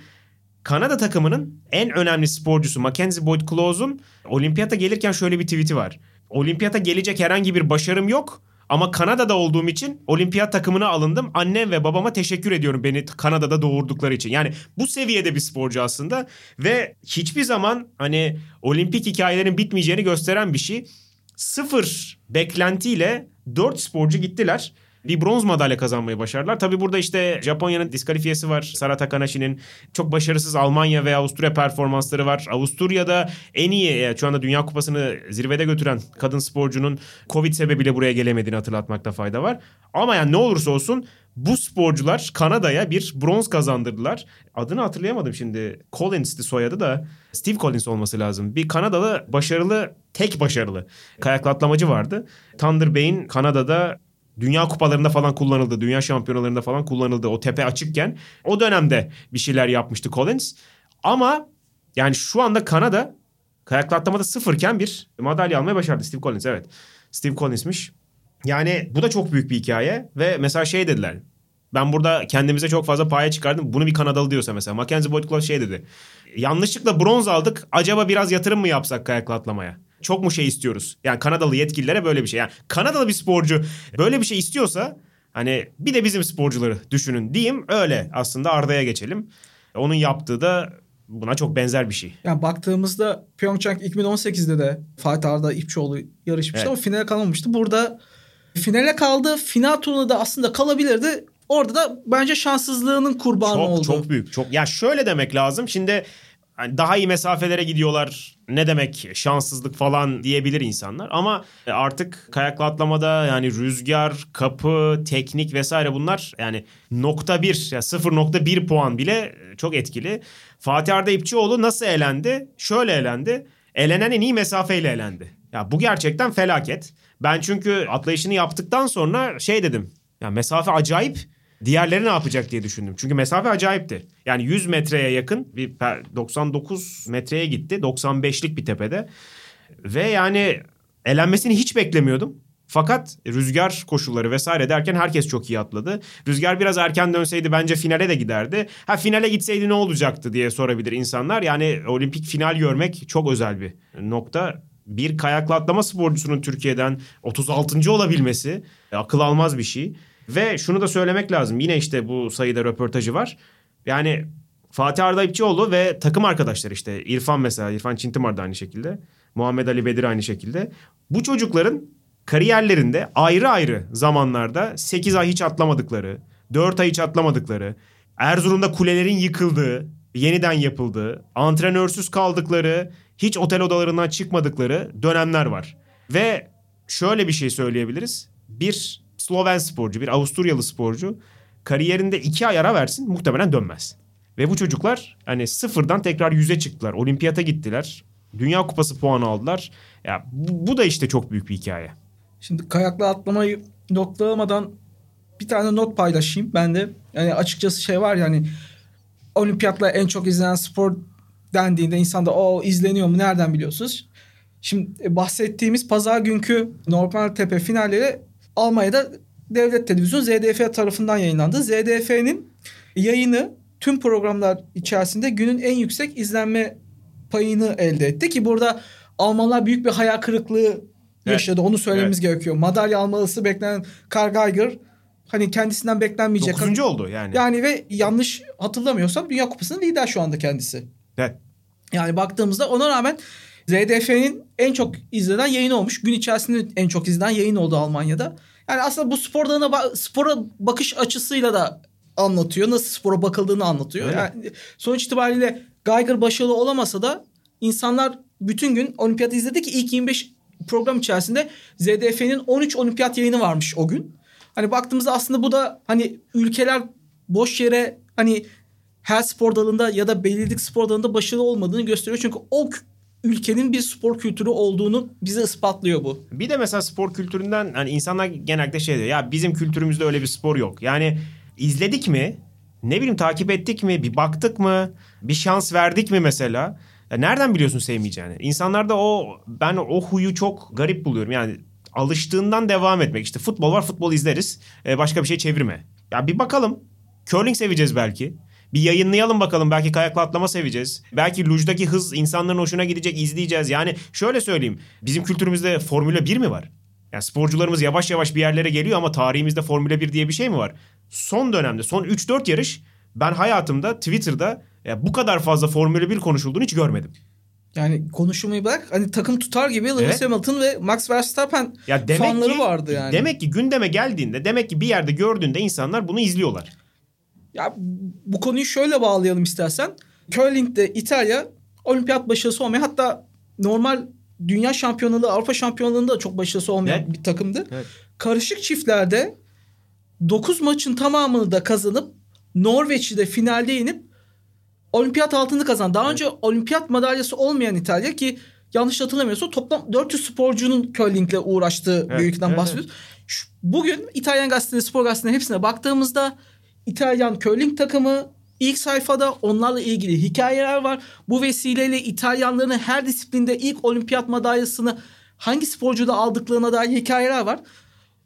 Kanada takımının en önemli sporcusu Mackenzie Boyd Close'un olimpiyata gelirken şöyle bir tweet'i var. Olimpiyata gelecek herhangi bir başarım yok. Ama Kanada'da olduğum için olimpiyat takımına alındım. Annem ve babama teşekkür ediyorum beni Kanada'da doğurdukları için. Yani bu seviyede bir sporcu aslında. Ve hiçbir zaman hani olimpik hikayelerin bitmeyeceğini gösteren bir şey. Sıfır beklentiyle dört sporcu gittiler bir bronz madalya kazanmayı başardılar. Tabii burada işte Japonya'nın diskalifiyesi var. Sara Takanashi'nin çok başarısız Almanya ve Avusturya performansları var. Avusturya'da en iyi e, şu anda Dünya Kupası'nı zirvede götüren kadın sporcunun Covid sebebiyle buraya gelemediğini hatırlatmakta fayda var. Ama yani ne olursa olsun bu sporcular Kanada'ya bir bronz kazandırdılar. Adını hatırlayamadım şimdi. Collins'ti soyadı da Steve Collins olması lazım. Bir Kanadalı başarılı, tek başarılı kayaklı atlamacı vardı. Thunder Bay'in Kanada'da Dünya kupalarında falan kullanıldı. Dünya şampiyonalarında falan kullanıldı. O tepe açıkken o dönemde bir şeyler yapmıştı Collins. Ama yani şu anda Kanada kayaklı atlamada sıfırken bir madalya almayı başardı. Steve Collins evet. Steve Collins'miş. Yani bu da çok büyük bir hikaye ve mesela şey dediler. Ben burada kendimize çok fazla paya çıkardım. Bunu bir Kanadalı diyorsa mesela. Mackenzie Boyd Close şey dedi. Yanlışlıkla bronz aldık. Acaba biraz yatırım mı yapsak kayaklı atlamaya? Çok mu şey istiyoruz? Yani Kanadalı yetkililere böyle bir şey. Yani Kanadalı bir sporcu böyle bir şey istiyorsa hani bir de bizim sporcuları düşünün diyeyim. Öyle aslında Arda'ya geçelim. Onun yaptığı da buna çok benzer bir şey. Yani baktığımızda Pyeongchang 2018'de de Fatih Arda İpçioğlu yarışmıştı Evet. ama finale kalamamıştı. Burada Finale kaldı. Final turunda da aslında kalabilirdi. Orada da bence şanssızlığının kurbanı çok, oldu. Çok büyük. Çok ya şöyle demek lazım. Şimdi hani daha iyi mesafelere gidiyorlar. Ne demek şanssızlık falan diyebilir insanlar. Ama artık kayaklı atlamada yani rüzgar, kapı, teknik vesaire bunlar yani nokta bir, ya 0.1 puan bile çok etkili. Fatih Arda İpçioğlu nasıl elendi? Şöyle elendi. Elenen en iyi mesafeyle elendi. Ya bu gerçekten felaket. Ben çünkü atlayışını yaptıktan sonra şey dedim. Ya mesafe acayip. Diğerleri ne yapacak diye düşündüm. Çünkü mesafe acayipti. Yani 100 metreye yakın bir 99 metreye gitti. 95'lik bir tepede. Ve yani elenmesini hiç beklemiyordum. Fakat rüzgar koşulları vesaire derken herkes çok iyi atladı. Rüzgar biraz erken dönseydi bence finale de giderdi. Ha finale gitseydi ne olacaktı diye sorabilir insanlar. Yani olimpik final görmek çok özel bir nokta. Bir kayaklı atlama sporcusunun Türkiye'den 36. olabilmesi akıl almaz bir şey. Ve şunu da söylemek lazım. Yine işte bu sayıda röportajı var. Yani Fatih Arda İpçioğlu ve takım arkadaşları işte İrfan mesela İrfan Çintimar da aynı şekilde. Muhammed Ali Bedir aynı şekilde. Bu çocukların kariyerlerinde ayrı ayrı zamanlarda 8 ay hiç atlamadıkları, 4 ay hiç atlamadıkları, Erzurum'da kulelerin yıkıldığı, yeniden yapıldığı, antrenörsüz kaldıkları, hiç otel odalarından çıkmadıkları dönemler var. Ve şöyle bir şey söyleyebiliriz. Bir Sloven sporcu, bir Avusturyalı sporcu kariyerinde iki ay ara versin muhtemelen dönmez. Ve bu çocuklar hani sıfırdan tekrar yüze çıktılar. Olimpiyata gittiler. Dünya Kupası puanı aldılar. Ya bu, bu da işte çok büyük bir hikaye. Şimdi kayakla atlamayı notlamadan bir tane not paylaşayım ben de. Yani açıkçası şey var yani olimpiyatla en çok izlenen spor dendiğinde insanda o izleniyor mu nereden biliyorsunuz? Şimdi e, bahsettiğimiz pazar günkü normal tepe finalleri Almanya'da devlet televizyonu ZDF tarafından yayınlandı. ZDF'nin yayını tüm programlar içerisinde günün en yüksek izlenme payını elde etti ki burada Almanlar büyük bir hayal kırıklığı yaşadı. Evet. Onu söylememiz evet. gerekiyor. Madalya alması beklenen Karl Geiger hani kendisinden beklenmeyecek. Dokuzuncu oldu yani. Yani ve yanlış hatırlamıyorsam Dünya Kupası'nın lider şu anda kendisi. Evet. Yani baktığımızda ona rağmen ZDF'nin en çok izlenen yayın olmuş. Gün içerisinde en çok izlenen yayın oldu Almanya'da. Yani aslında bu spor dalına spora bakış açısıyla da anlatıyor. Nasıl spora bakıldığını anlatıyor. Öyle. Yani sonuç itibariyle Geiger başarılı olamasa da insanlar bütün gün olimpiyat izledi ki ilk 25 program içerisinde ZDF'nin 13 olimpiyat yayını varmış o gün. Hani baktığımızda aslında bu da hani ülkeler boş yere hani her spor dalında ya da belirledik spor dalında başarılı olmadığını gösteriyor. Çünkü o ülkenin bir spor kültürü olduğunu bize ispatlıyor bu. Bir de mesela spor kültüründen hani insanlar genellikle şey diyor ya bizim kültürümüzde öyle bir spor yok. Yani izledik mi? Ne bileyim takip ettik mi? Bir baktık mı? Bir şans verdik mi mesela? Ya nereden biliyorsun sevmeyeceğini? İnsanlarda o ben o huyu çok garip buluyorum. Yani alıştığından devam etmek. İşte futbol var futbol izleriz. Ee, başka bir şey çevirme. Ya bir bakalım. Curling seveceğiz belki. Bir yayınlayalım bakalım. Belki kayakla atlama seveceğiz. Belki lujdaki hız insanların hoşuna gidecek izleyeceğiz. Yani şöyle söyleyeyim. Bizim kültürümüzde Formula 1 mi var? Yani sporcularımız yavaş yavaş bir yerlere geliyor ama tarihimizde Formula 1 diye bir şey mi var? Son dönemde son 3-4 yarış ben hayatımda Twitter'da ya bu kadar fazla Formula 1 konuşulduğunu hiç görmedim. Yani konuşmayı bırak hani takım tutar gibi Lewis evet. Hamilton ve Max Verstappen ya demek fanları ki, vardı yani. Demek ki gündeme geldiğinde demek ki bir yerde gördüğünde insanlar bunu izliyorlar. Ya bu konuyu şöyle bağlayalım istersen. Curling'de İtalya olimpiyat başarısı olmayan hatta normal dünya şampiyonluğu Avrupa şampiyonluğunda da çok başarısı olmayan evet. bir takımdı. Evet. Karışık çiftlerde 9 maçın tamamını da kazanıp Norveç'i de finalde yenip olimpiyat altını kazandı. Daha evet. önce olimpiyat madalyası olmayan İtalya ki yanlış hatırlamıyorsam toplam 400 sporcunun curlingle uğraştığı evet. bir ülkeden evet. bahsediyoruz. Şu, bugün İtalyan gazeteleri, spor gazeteleri hepsine baktığımızda İtalyan curling takımı ilk sayfada onlarla ilgili hikayeler var. Bu vesileyle İtalyanların her disiplinde ilk olimpiyat madalyasını hangi sporcuda aldıklarına dair hikayeler var.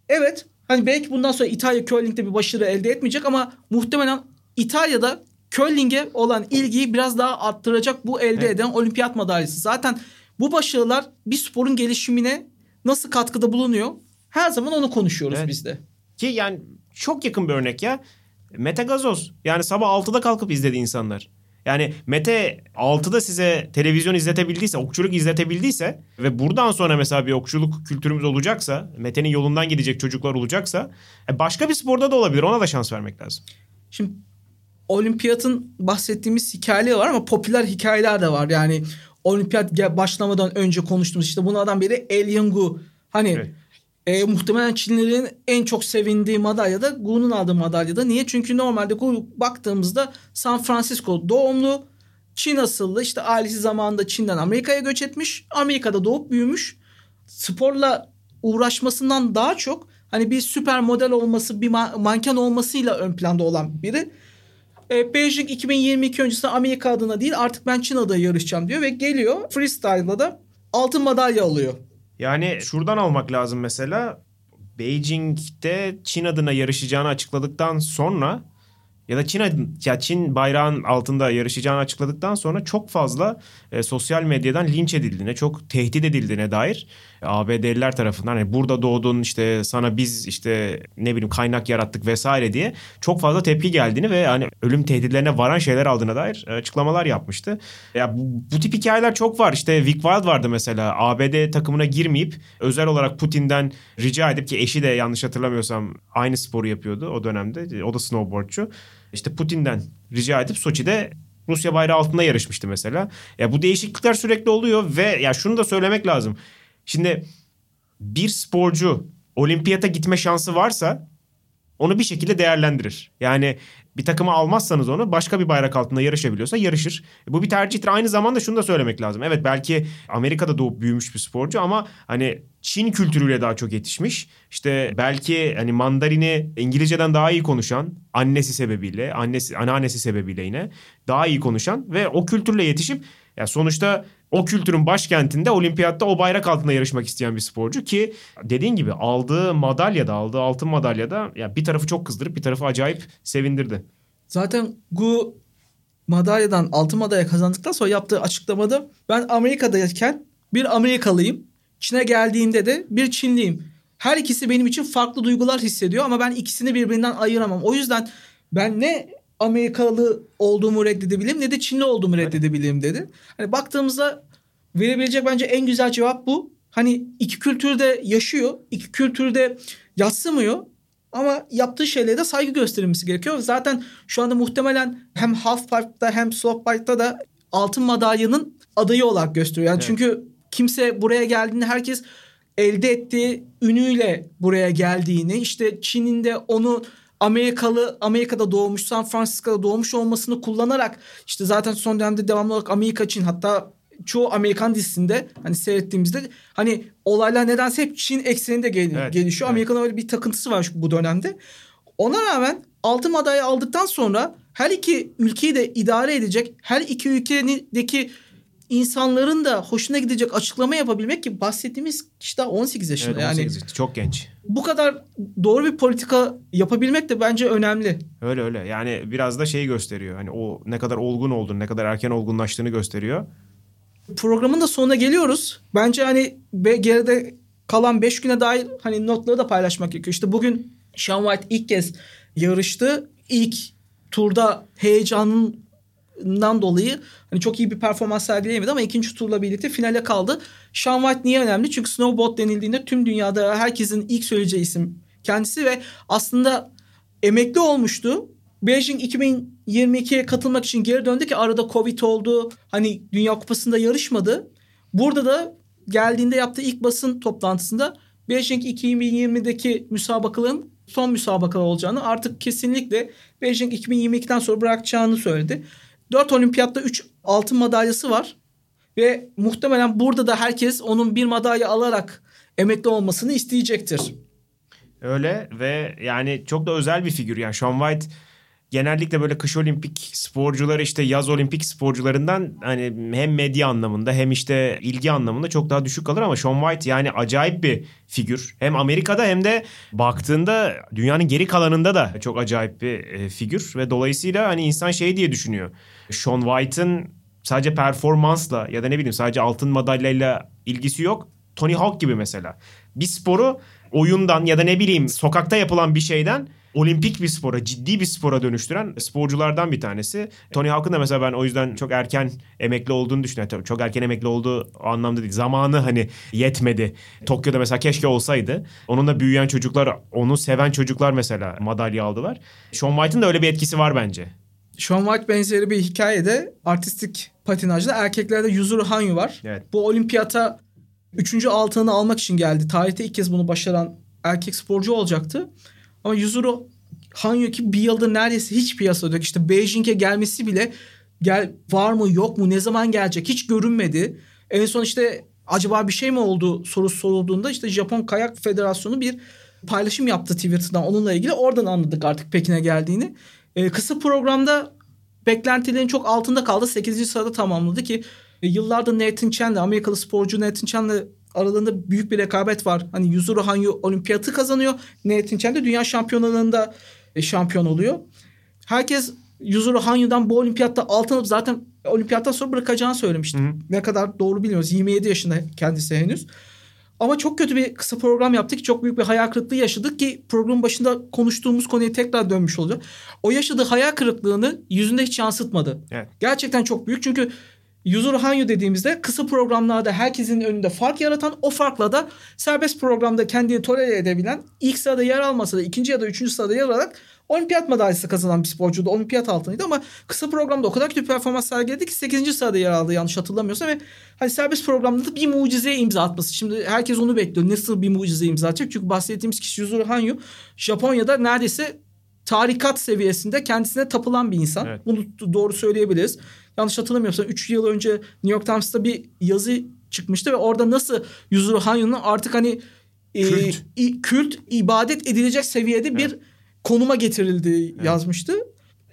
Evet hani belki bundan sonra İtalya curling'de bir başarı elde etmeyecek ama muhtemelen İtalya'da curling'e olan ilgiyi biraz daha arttıracak bu elde evet. eden olimpiyat madalyası. Zaten bu başarılar bir sporun gelişimine nasıl katkıda bulunuyor? Her zaman onu konuşuyoruz evet. biz de. Ki yani çok yakın bir örnek ya. Mete Gazoz. Yani sabah 6'da kalkıp izledi insanlar. Yani Mete 6'da size televizyon izletebildiyse, okçuluk izletebildiyse ve buradan sonra mesela bir okçuluk kültürümüz olacaksa, Mete'nin yolundan gidecek çocuklar olacaksa e, başka bir sporda da olabilir. Ona da şans vermek lazım. Şimdi olimpiyatın bahsettiğimiz hikayeler var ama popüler hikayeler de var. Yani olimpiyat başlamadan önce konuştuğumuz işte bunlardan biri El Yungu. Hani evet. E, muhtemelen Çinlilerin en çok sevindiği madalya da Gu'nun aldığı madalya da. Niye? Çünkü normalde Gu baktığımızda San Francisco doğumlu. Çin asıllı işte ailesi zamanında Çin'den Amerika'ya göç etmiş. Amerika'da doğup büyümüş. Sporla uğraşmasından daha çok hani bir süper model olması, bir manken olmasıyla ön planda olan biri. E, Beijing 2022 öncesinde Amerika adına değil artık ben Çin adına yarışacağım diyor ve geliyor freestyle'da da altın madalya alıyor. Yani şuradan almak lazım mesela. Beijing'de Çin adına yarışacağını açıkladıktan sonra ya da Çin ya Çin bayrağın altında yarışacağını açıkladıktan sonra çok fazla e, sosyal medyadan linç edildiğine, çok tehdit edildiğine dair ABD'liler tarafından hani burada doğdun işte sana biz işte ne bileyim kaynak yarattık vesaire diye çok fazla tepki geldiğini ve hani ölüm tehditlerine varan şeyler aldığına dair açıklamalar yapmıştı. Ya bu, bu tip hikayeler çok var. İşte Vic Wild vardı mesela ABD takımına girmeyip özel olarak Putin'den rica edip ki eşi de yanlış hatırlamıyorsam aynı sporu yapıyordu o dönemde. O da snowboardçu. İşte Putin'den rica edip Soçi'de Rusya bayrağı altında yarışmıştı mesela. Ya bu değişiklikler sürekli oluyor ve ya şunu da söylemek lazım. Şimdi bir sporcu olimpiyata gitme şansı varsa onu bir şekilde değerlendirir. Yani bir takıma almazsanız onu başka bir bayrak altında yarışabiliyorsa yarışır. Bu bir tercihtir. Aynı zamanda şunu da söylemek lazım. Evet belki Amerika'da doğup büyümüş bir sporcu ama hani Çin kültürüyle daha çok yetişmiş. İşte belki hani mandarini İngilizceden daha iyi konuşan annesi sebebiyle, annesi anneannesi sebebiyle yine daha iyi konuşan ve o kültürle yetişip ya sonuçta o kültürün başkentinde olimpiyatta o bayrak altında yarışmak isteyen bir sporcu ki dediğin gibi aldığı madalya da aldığı altın madalya da ya bir tarafı çok kızdırıp bir tarafı acayip sevindirdi. Zaten bu madalyadan altın madalya kazandıktan sonra yaptığı açıklamada ben Amerika'dayken bir Amerikalıyım. Çin'e geldiğinde de bir Çinliyim. Her ikisi benim için farklı duygular hissediyor ama ben ikisini birbirinden ayıramam. O yüzden ben ne Amerikalı olduğumu reddedebilirim ne de Çinli olduğumu reddedebilirim dedi. Hani baktığımızda verebilecek bence en güzel cevap bu. Hani iki kültürde yaşıyor, iki kültürde yatsımıyor ama yaptığı şeylere de saygı gösterilmesi gerekiyor. Zaten şu anda muhtemelen hem half pipe'da hem slope pipe'da da altın madalyanın adayı olarak gösteriyor. Yani evet. çünkü kimse buraya geldiğinde herkes elde ettiği ünüyle buraya geldiğini işte Çin'in de onu Amerikalı Amerika'da doğmuş San Francisco'da doğmuş olmasını kullanarak işte zaten son dönemde devamlı olarak Amerika Çin hatta çoğu Amerikan dizisinde hani seyrettiğimizde hani olaylar nedense hep Çin ekseninde gel- evet, gelişiyor. Evet. Amerika'nın öyle bir takıntısı var bu dönemde. Ona rağmen altın madalya aldıktan sonra her iki ülkeyi de idare edecek, her iki ülkedeki insanların da hoşuna gidecek açıklama yapabilmek ki bahsettiğimiz kişi daha 18 yaşında. Evet, 18 yani çok genç. Bu kadar doğru bir politika yapabilmek de bence önemli. Öyle öyle. Yani biraz da şeyi gösteriyor. Hani o ne kadar olgun olduğunu, ne kadar erken olgunlaştığını gösteriyor. Programın da sonuna geliyoruz. Bence hani geride kalan 5 güne dair hani notları da paylaşmak gerekiyor. İşte bugün Sean White ilk kez yarıştı. İlk turda heyecanın dan dolayı hani çok iyi bir performans sergileyemedi ama ikinci turla birlikte finale kaldı. Sean White niye önemli? Çünkü snowboard denildiğinde tüm dünyada herkesin ilk söyleyeceği isim kendisi ve aslında emekli olmuştu. Beijing 2022'ye katılmak için geri döndü ki arada Covid oldu. Hani Dünya Kupası'nda yarışmadı. Burada da geldiğinde yaptığı ilk basın toplantısında Beijing 2020'deki müsabakaların son müsabaka olacağını artık kesinlikle Beijing 2022'den sonra bırakacağını söyledi. 4 olimpiyatta 3 altın madalyası var. Ve muhtemelen burada da herkes onun bir madalya alarak emekli olmasını isteyecektir. Öyle ve yani çok da özel bir figür. Yani Sean White genellikle böyle kış olimpik sporcuları işte yaz olimpik sporcularından hani hem medya anlamında hem işte ilgi anlamında çok daha düşük kalır ama Sean White yani acayip bir figür. Hem Amerika'da hem de baktığında dünyanın geri kalanında da çok acayip bir e, figür ve dolayısıyla hani insan şey diye düşünüyor. Sean White'ın sadece performansla ya da ne bileyim sadece altın madalyayla ilgisi yok. Tony Hawk gibi mesela. Bir sporu oyundan ya da ne bileyim sokakta yapılan bir şeyden olimpik bir spora, ciddi bir spora dönüştüren sporculardan bir tanesi. Tony Hawk'ın da mesela ben o yüzden çok erken emekli olduğunu düşünüyorum. Tabii çok erken emekli olduğu o anlamda değil. Zamanı hani yetmedi. Tokyo'da mesela keşke olsaydı. Onunla büyüyen çocuklar, onu seven çocuklar mesela madalya aldılar. Sean White'ın da öyle bir etkisi var bence. Sean White benzeri bir hikayede artistik patinajda erkeklerde Yuzuru Hanyu var. Evet. Bu olimpiyata üçüncü altını almak için geldi. Tarihte ilk kez bunu başaran erkek sporcu olacaktı. Ama Yuzuru Hanyu ki bir yıldır neredeyse hiç piyasada yok. İşte Beijing'e gelmesi bile gel var mı yok mu ne zaman gelecek hiç görünmedi. En son işte acaba bir şey mi oldu sorusu sorulduğunda işte Japon Kayak Federasyonu bir paylaşım yaptı Twitter'dan onunla ilgili. Oradan anladık artık Pekin'e geldiğini. Ee, kısa programda beklentilerin çok altında kaldı. 8. sırada tamamladı ki e, yıllardır Nathan Chen'le Amerikalı sporcu Nathan Chen'le aralarında büyük bir rekabet var. Hani Yuzuru Hanyu olimpiyatı kazanıyor. Nathan Chen de dünya şampiyonalarında e, şampiyon oluyor. Herkes Yuzuru Hanyu'dan bu olimpiyatta altın alıp zaten olimpiyattan sonra bırakacağını söylemişti. Hı hı. Ne kadar doğru bilmiyoruz. 27 yaşında kendisi henüz. Ama çok kötü bir kısa program yaptık. Çok büyük bir hayal kırıklığı yaşadık ki programın başında konuştuğumuz konuya tekrar dönmüş olacak. O yaşadığı hayal kırıklığını yüzünde hiç yansıtmadı. Evet. Gerçekten çok büyük çünkü Yuzuru Hanyu dediğimizde kısa programlarda herkesin önünde fark yaratan o farkla da serbest programda kendini tolere edebilen ilk sırada yer almasa da ikinci ya da üçüncü sırada yer alarak olimpiyat madalyası kazanan bir sporcuydu. Olimpiyat altınıydı ama kısa programda o kadar kötü performans sergiledi ki 8. sırada yer aldı yanlış hatırlamıyorsam ve hani serbest programda da bir mucizeye imza atması. Şimdi herkes onu bekliyor. Nasıl bir mucize imza atacak? Çünkü bahsettiğimiz kişi Yuzuru Hanyu Japonya'da neredeyse tarikat seviyesinde kendisine tapılan bir insan. Evet. Bunu doğru söyleyebiliriz. Yanlış hatırlamıyorsam 3 yıl önce New York Times'ta bir yazı çıkmıştı ve orada nasıl Yuzuru Hanyu'nun artık hani e, Kült. i- kült ibadet edilecek seviyede bir konuma getirildiği yazmıştı.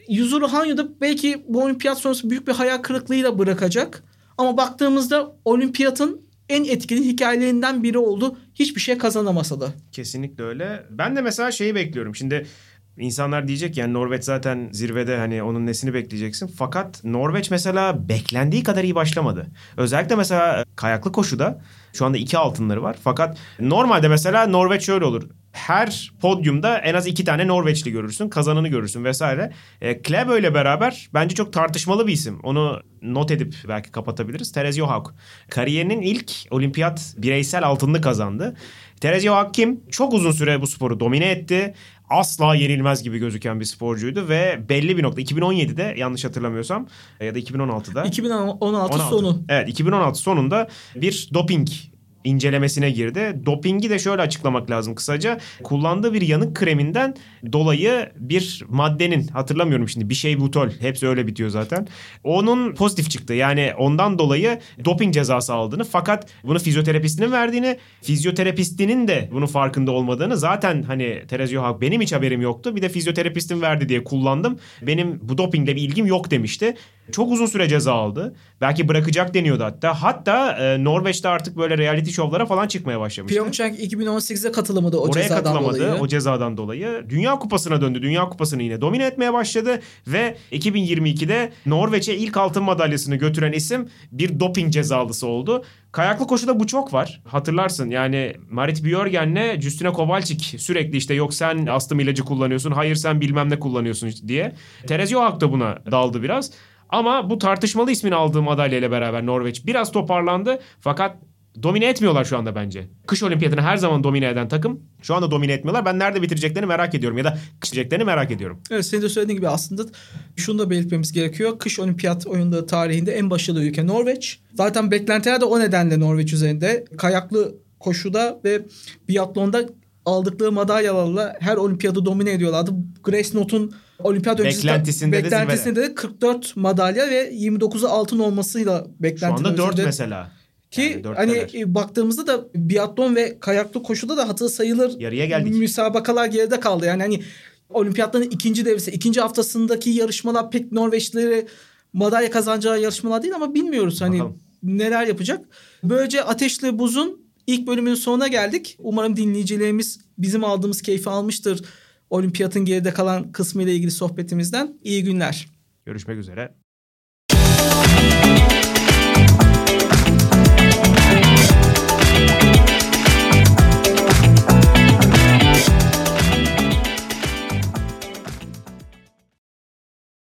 Yuzuru Hanyu da belki bu olimpiyat sonrası büyük bir hayal kırıklığıyla bırakacak. Ama baktığımızda olimpiyatın en etkili hikayelerinden biri oldu. Hiçbir şey kazanamasa da. Kesinlikle öyle. Ben de mesela şeyi bekliyorum. Şimdi insanlar diyecek yani Norveç zaten zirvede hani onun nesini bekleyeceksin. Fakat Norveç mesela beklendiği kadar iyi başlamadı. Özellikle mesela kayaklı koşuda şu anda iki altınları var. Fakat normalde mesela Norveç şöyle olur. Her podyumda en az iki tane Norveçli görürsün. Kazananı görürsün vesaire. E, Klebo ile beraber bence çok tartışmalı bir isim. Onu not edip belki kapatabiliriz. Terez Johaug. Kariyerinin ilk olimpiyat bireysel altınını kazandı. Terez Johaug kim? Çok uzun süre bu sporu domine etti. Asla yenilmez gibi gözüken bir sporcuydu ve belli bir nokta 2017'de yanlış hatırlamıyorsam ya da 2016'da 2016 16. sonu. Evet 2016 sonunda bir doping incelemesine girdi. Dopingi de şöyle açıklamak lazım kısaca. Kullandığı bir yanık kreminden dolayı bir maddenin hatırlamıyorum şimdi bir şey butol hepsi öyle bitiyor zaten. Onun pozitif çıktı. Yani ondan dolayı doping cezası aldığını fakat bunu fizyoterapistinin verdiğini, fizyoterapistinin de bunun farkında olmadığını zaten hani Terez Johaug benim hiç haberim yoktu. Bir de fizyoterapistim verdi diye kullandım. Benim bu dopingle bir ilgim yok demişti. Çok uzun süre ceza aldı. Belki bırakacak deniyordu hatta. Hatta e, Norveç'te artık böyle reality şovlara falan çıkmaya başlamıştı. Pyeongchang 2018'de katılamadı o Oraya cezadan katılamadı dolayı. o cezadan dolayı. Dünya Kupası'na döndü. Dünya Kupası'nı yine domine etmeye başladı ve 2022'de Norveç'e ilk altın madalyasını götüren isim bir doping cezalısı oldu. Kayaklı koşuda bu çok var. Hatırlarsın yani Marit Björgen'le Justina Kovalchik sürekli işte yok sen astım ilacı kullanıyorsun, hayır sen bilmem ne kullanıyorsun diye. Terez Johaug da buna daldı biraz. Ama bu tartışmalı ismini aldığı madalya ile beraber Norveç biraz toparlandı. Fakat domine etmiyorlar şu anda bence. Kış olimpiyatını her zaman domine eden takım şu anda domine etmiyorlar. Ben nerede bitireceklerini merak ediyorum ya da bitireceklerini merak ediyorum. Evet senin de söylediğin gibi aslında şunu da belirtmemiz gerekiyor. Kış olimpiyat oyunları tarihinde en başarılı ülke Norveç. Zaten beklentiler de o nedenle Norveç üzerinde. Kayaklı koşuda ve biatlonda aldıkları madalyalarla her olimpiyatı domine ediyorlardı. Grace Note'un olimpiyat öncesi Beklentisinde de beklentisinde de 44 madalya ve 29'u altın olmasıyla Şu beklentiler anda 4 üzerinde. mesela. Ki Yani hani e, baktığımızda da biatlon ve kayaklı koşuda da hatır sayılır Yarıya geldik. müsabakalar geride kaldı. Yani hani olimpiyatların ikinci devresi, ikinci haftasındaki yarışmalar pek Norveçlileri madalya kazanacağı yarışmalar değil ama bilmiyoruz hani Bakalım. neler yapacak. Böylece Ateşli Buz'un ilk bölümünün sonuna geldik. Umarım dinleyicilerimiz bizim aldığımız keyfi almıştır. Olimpiyatın geride kalan kısmı ile ilgili sohbetimizden. İyi günler. Görüşmek üzere.